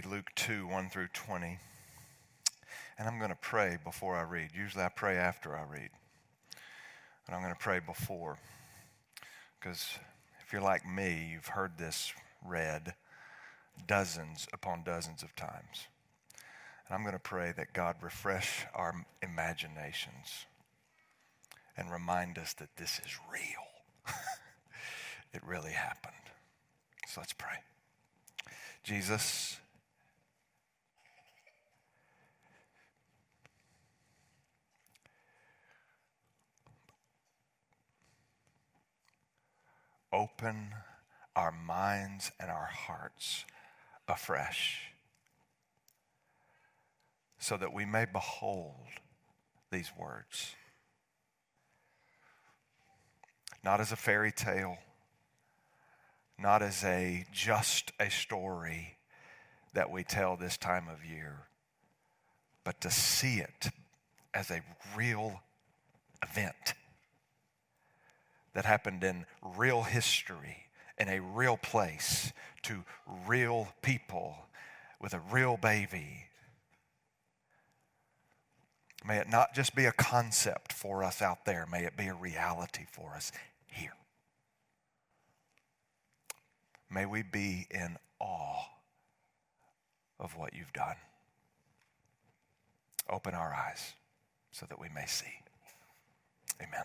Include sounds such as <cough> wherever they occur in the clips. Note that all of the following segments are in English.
Read Luke 2 1 through 20. And I'm going to pray before I read. Usually I pray after I read. But I'm going to pray before. Because if you're like me, you've heard this read dozens upon dozens of times. And I'm going to pray that God refresh our imaginations and remind us that this is real. <laughs> it really happened. So let's pray. Jesus, open our minds and our hearts afresh so that we may behold these words. Not as a fairy tale not as a just a story that we tell this time of year, but to see it as a real event that happened in real history, in a real place, to real people with a real baby. May it not just be a concept for us out there, may it be a reality for us here. May we be in awe of what you've done. Open our eyes so that we may see. Amen.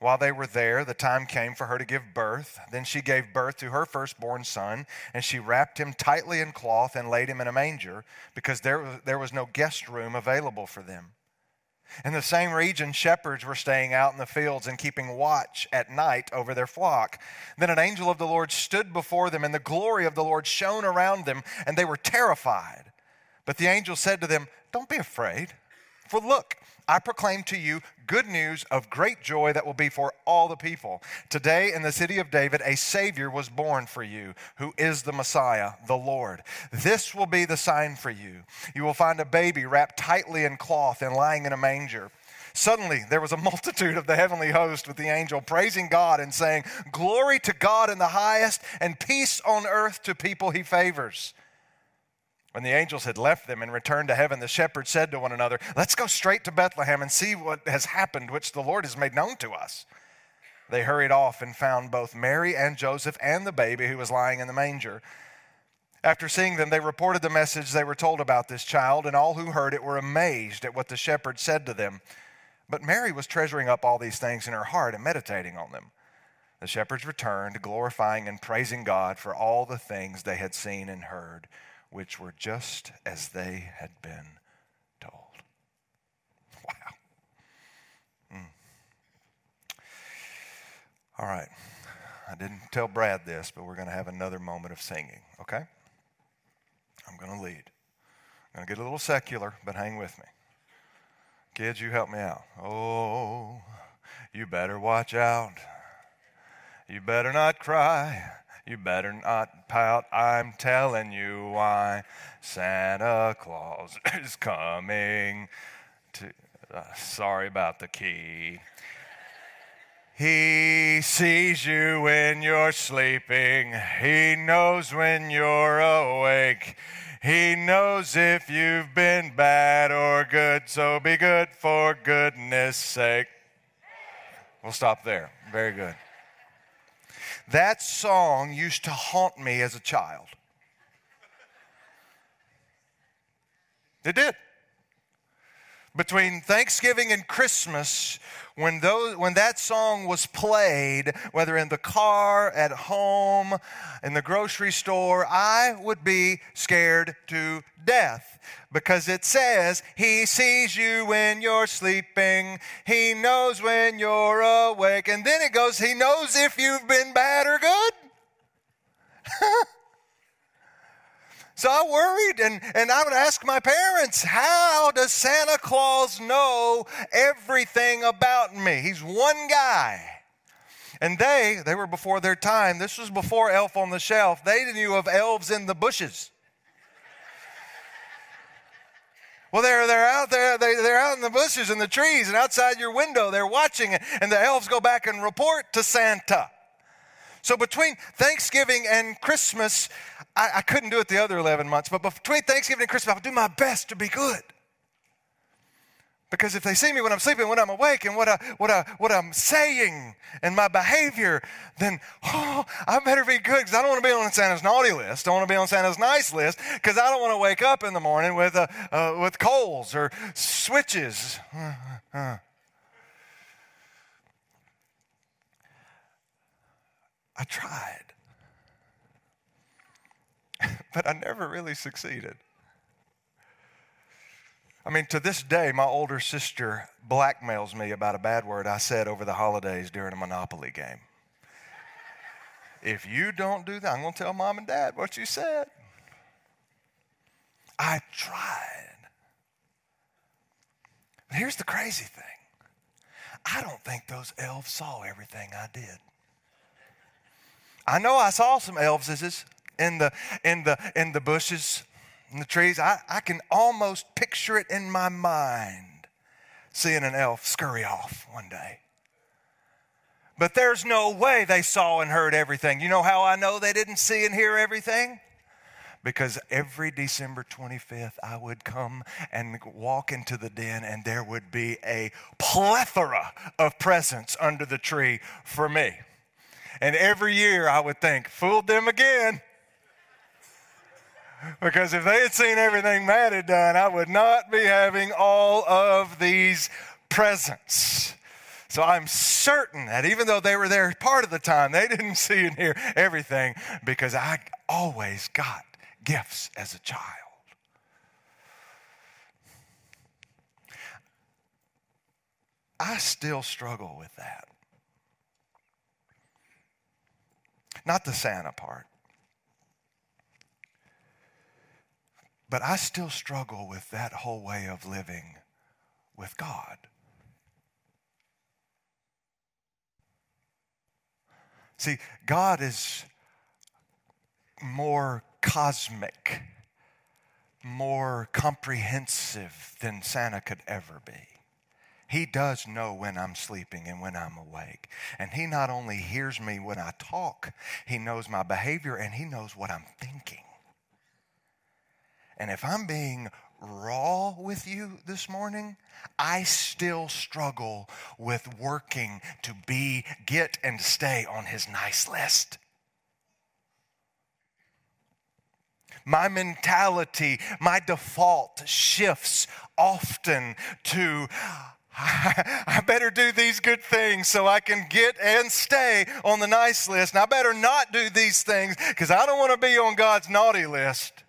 While they were there, the time came for her to give birth. Then she gave birth to her firstborn son, and she wrapped him tightly in cloth and laid him in a manger, because there, there was no guest room available for them. In the same region, shepherds were staying out in the fields and keeping watch at night over their flock. Then an angel of the Lord stood before them, and the glory of the Lord shone around them, and they were terrified. But the angel said to them, Don't be afraid, for look, I proclaim to you good news of great joy that will be for all the people. Today, in the city of David, a Savior was born for you, who is the Messiah, the Lord. This will be the sign for you. You will find a baby wrapped tightly in cloth and lying in a manger. Suddenly, there was a <laughs> multitude of the heavenly host with the angel praising God and saying, Glory to God in the highest, and peace on earth to people he favors. When the angels had left them and returned to heaven, the shepherds said to one another, Let's go straight to Bethlehem and see what has happened, which the Lord has made known to us. They hurried off and found both Mary and Joseph and the baby who was lying in the manger. After seeing them, they reported the message they were told about this child, and all who heard it were amazed at what the shepherds said to them. But Mary was treasuring up all these things in her heart and meditating on them. The shepherds returned, glorifying and praising God for all the things they had seen and heard which were just as they had been told. <laughs> Wow. Mm. All right. I didn't tell Brad this, but we're going to have another moment of singing, okay? I'm going to lead. I'm going to get a little secular, but hang with me. Kids, you help me out. Oh, you better watch out. You better not cry. You better not pout, I'm telling you why. Santa Claus <laughs> is coming to. Uh, sorry about the key. He sees you when you're sleeping. He knows when you're awake. He knows if you've been bad or good, so be good for goodness sake. We'll stop there. Very good. That song used to haunt me as a child. It did. Between Thanksgiving and Christmas, when, those, when that song was played, whether in the car, at home, in the grocery store, I would be scared to death because it says, He sees you when you're sleeping, He knows when you're awake. And then it goes, He knows if you've been bad or good. <laughs> So I worried, and, and I would ask my parents, How does Santa Claus know everything about me? He's one guy. And they, they were before their time. This was before Elf on the Shelf. They knew of elves in the bushes. Well, they're, they're out there, they, they're out in the bushes and the trees and outside your window. They're watching it, and the elves go back and report to Santa. So between Thanksgiving and Christmas, I, I couldn't do it the other 11 months, but between Thanksgiving and Christmas, I'll do my best to be good. Because if they see me when I'm sleeping, when I'm awake, and what, I, what, I, what I'm saying and my behavior, then oh, I better be good because I don't want to be on Santa's naughty list. I don't want to be on Santa's nice list because I don't want to wake up in the morning with, uh, uh, with coals or switches. <laughs> I tried, <laughs> but I never really succeeded. I mean, to this day, my older sister blackmails me about a bad word I said over the holidays during a Monopoly game. If you don't do that, I'm going to tell mom and dad what you said. I tried. But here's the crazy thing I don't think those elves saw everything I did. I know I saw some elves in the, in the, in the bushes in the trees. I, I can almost picture it in my mind seeing an elf scurry off one day. But there's no way they saw and heard everything. You know how I know they didn't see and hear everything? Because every December 25th, I would come and walk into the den, and there would be a plethora of presents under the tree for me. And every year I would think, fooled them again. Because if they had seen everything Matt had done, I would not be having all of these presents. So I'm certain that even though they were there part of the time, they didn't <laughs> see and hear everything because I always got gifts as a child. I still struggle with that. Not the Santa part. But I still struggle with that whole way of living with God. See, God is more cosmic, more comprehensive than Santa could ever be. He does know when I'm sleeping and when I'm awake. And He not only hears me when I talk, He knows my behavior and He knows what I'm thinking. And if I'm being raw with you this morning, I still struggle with working to be, get, and stay on his nice list. My mentality, my default shifts often to, <laughs> I better do these good things so I can get and stay on the nice list. And I better not do these things because I don't want to be on God's naughty list.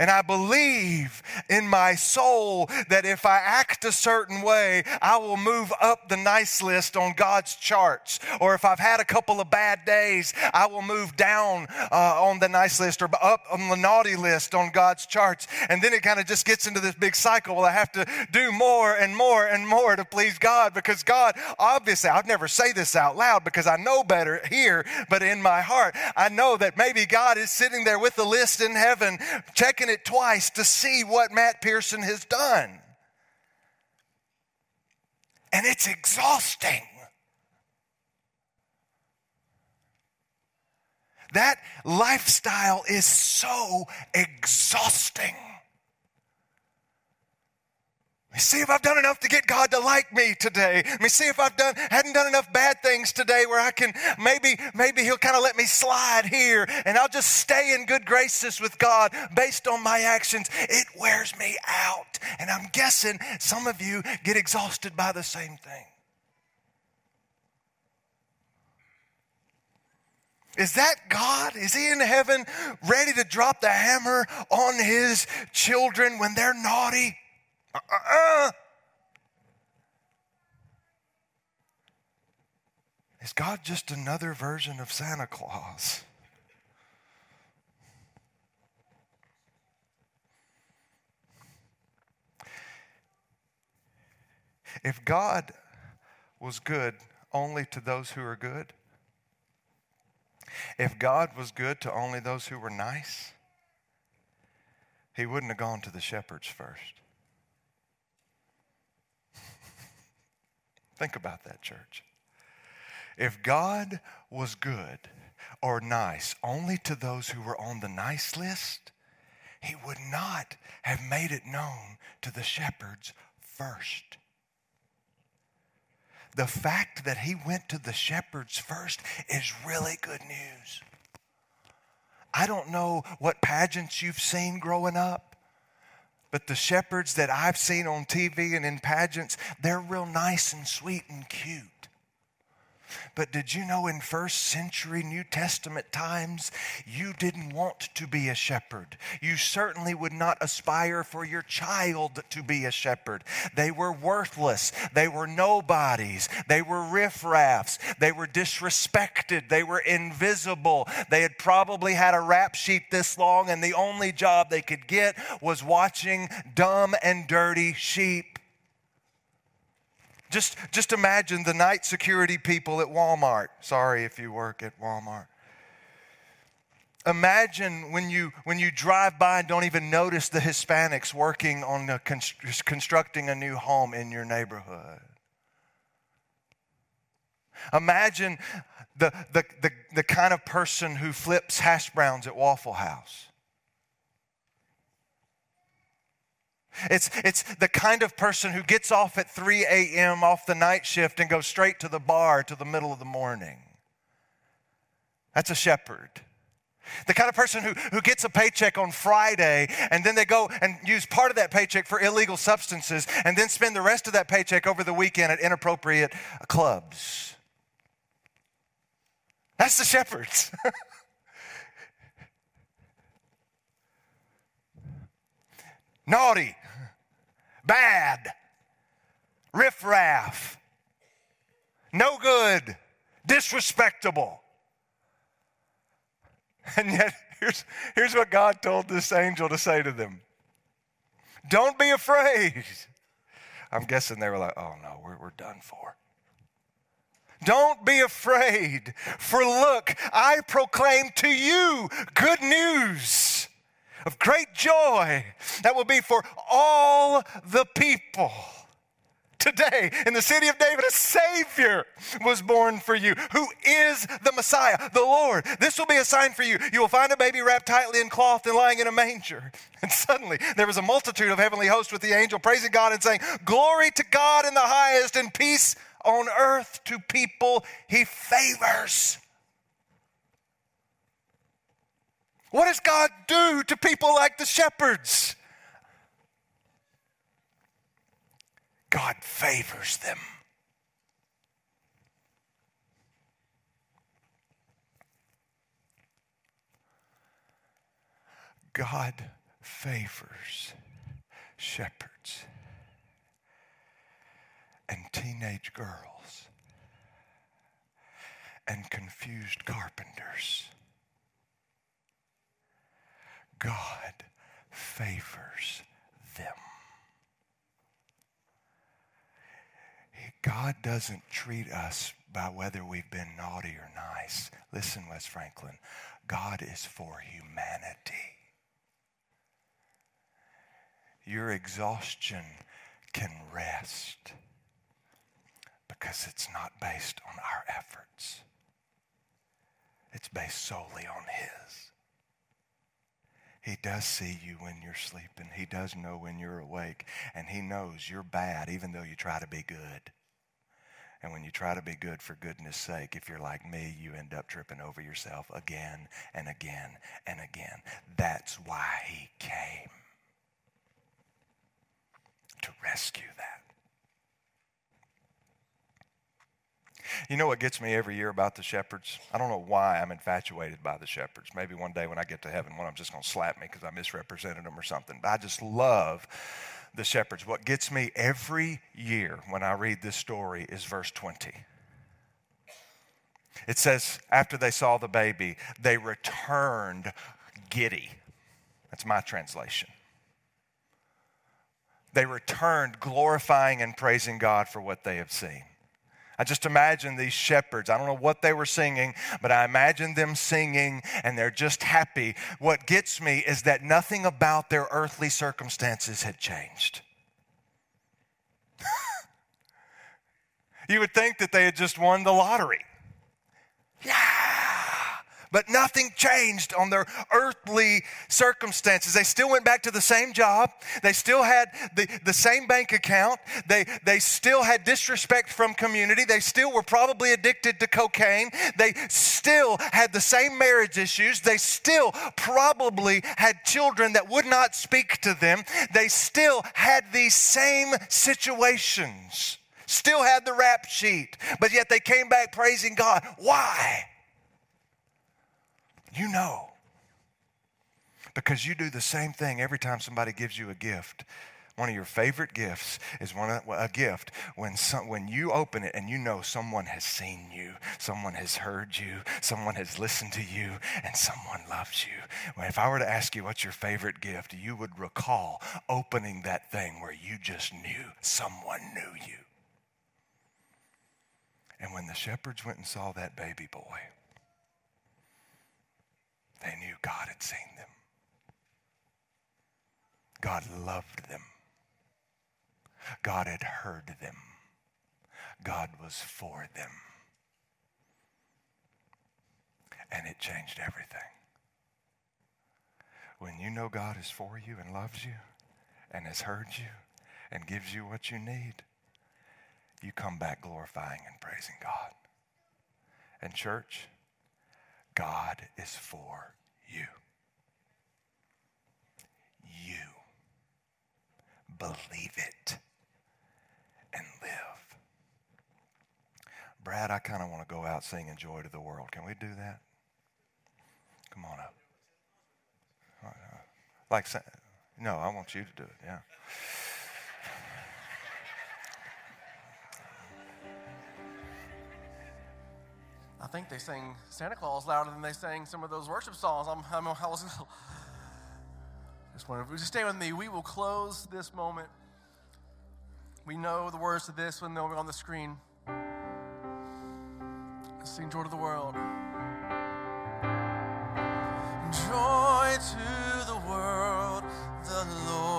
And I believe in my soul that if I act a certain way, I will move up the nice list on God's charts. Or if I've had a couple of bad days, I will move down uh, on the nice list or up on the naughty list on God's charts. And then it kind of just gets into this big cycle. Well, I have to do more and more and more to please God because God, obviously, I'd never say this out loud because I know better here, but in my heart, I know that maybe God is sitting there with the list in heaven, checking it twice to see what Matt Pearson has done. And it's exhausting. That lifestyle is so exhausting. Let me see if I've done enough to get God to like me today. Let me see if I've done hadn't done enough bad things today where I can maybe maybe he'll kind of let me slide here and I'll just stay in good graces with God based on my actions. It wears me out. And I'm guessing some of you get exhausted by the same thing. Is that God? Is He in heaven ready to drop the hammer on His children when they're naughty? Uh-uh-uh. Is God just another version of Santa Claus? If God was good only to those who are good, if God was good to only those who were nice, he wouldn't have gone to the shepherds first. Think about that, church. If God was good or nice only to those who were on the nice list, he would not have made it known to the shepherds first. The fact that he went to the shepherds first is really good news. I don't know what pageants you've seen growing up, but the shepherds that I've seen on TV and in pageants, they're real nice and sweet and cute. But did you know in first century New Testament times, you didn't want to be a shepherd? You certainly would not aspire for your child to be a shepherd. They were worthless. They were nobodies. They were riffraffs. They were disrespected. They were invisible. They had probably had a rap sheet this long, and the only job they could get was watching dumb and dirty sheep. Just, just imagine the night security people at Walmart. Sorry if you work at Walmart. Imagine when you, when you drive by and don't even notice the Hispanics working on a, constructing a new home in your neighborhood. Imagine the, the, the, the kind of person who flips hash browns at Waffle House. It's, it's the kind of person who gets off at 3 a.m. off the night shift and goes straight to the bar to the middle of the morning. That's a shepherd. The kind of person who, who gets a paycheck on Friday and then they go and use part of that paycheck for illegal substances and then spend the rest of that paycheck over the weekend at inappropriate clubs. That's the shepherds. <laughs> Naughty, bad, riffraff, no good, disrespectable. <laughs> And yet, here's, here's what God told this angel to say to them. Don't be afraid. <laughs> I'm guessing they were like, oh no, we're, we're done for. Don't be afraid, for look, I proclaim to you good news of great joy that will be for all the people. Today, in the city of David, a Savior was born for you, who is the Messiah, the Lord. This will be a sign for you. You will find a baby wrapped tightly in cloth and lying in a manger. And suddenly, there was a multitude of heavenly hosts with the angel praising God and saying, Glory to God in the highest, and peace on earth to people he favors. What does God do to people like the shepherds? God favors them. God favors shepherds and teenage girls and confused carpenters God favors them. God doesn't treat us by whether we've been naughty or nice. Listen, Wes Franklin, God is for humanity. Your exhaustion can rest because it's not based on our efforts. It's based solely on His. He does see you when you're sleeping. He does know when you're awake. And He knows you're bad even though you try to be good. And when you try to be good for goodness sake, if you're like me, you end up tripping over yourself again and again and again. That's why He came to rescue that. You know what gets me every year about the shepherds? I don't know why I'm infatuated by the shepherds. Maybe one day when I get to heaven, one of them's just going to slap me because I misrepresented them or something. But I just love the shepherds. What gets me every year when I read this story is verse 20. It says, after they saw the baby, they returned giddy. That's my translation. they returned glorifying and praising God for what they have seen. I just imagine these shepherds. I don't know what they were singing, but I imagine them singing and they're just happy. What gets me is that nothing about their earthly circumstances had changed. <laughs> you would think that they had just won the lottery. Yeah but nothing changed on their earthly circumstances. They still went back to the same job. They still had the, the same bank account. They, they still had disrespect from community. They still were probably addicted to cocaine. They still had the same marriage issues. They still probably had children that would not speak to them. They still had these same situations. Still had the rap sheet, but yet they came back praising God. Why? You know. Because you do the same thing every time somebody gives you a gift. One of your favorite gifts is one of, a gift when, some, when you open it and you know someone has seen you, someone has heard you, someone has listened to you, and someone loves you. If I were to ask you what's your favorite gift, you would recall opening that thing where you just knew someone knew you. And when the shepherds went and saw that baby boy, they knew God had seen them. God loved them. God had heard them. God was for them. And it changed everything. When you know God is for you and loves you and has heard you and gives you what you need, you come back glorifying and praising God. And, church, God is for you. You. Believe it and live. Brad, I kind of want to go out singing Joy to the World. Can we do that? Come on up. Uh, uh, like, no, I want you to do it, yeah. Think they sang Santa Claus louder than they sang some of those worship songs. I'm, I'm, I was just wondering, just stay with me. We will close this moment. We know the words to this when they'll be on the screen. Sing joy to the world. Joy to the world, the Lord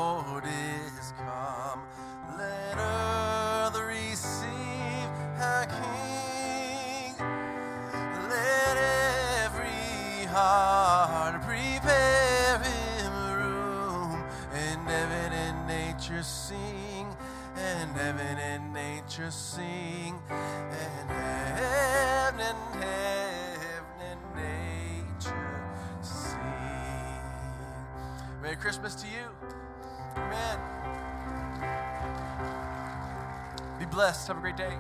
heart prepare him room, and heaven and nature sing, and heaven and nature sing, and heaven and heaven and nature sing. Merry Christmas to you. Amen. Be blessed. Have a great day.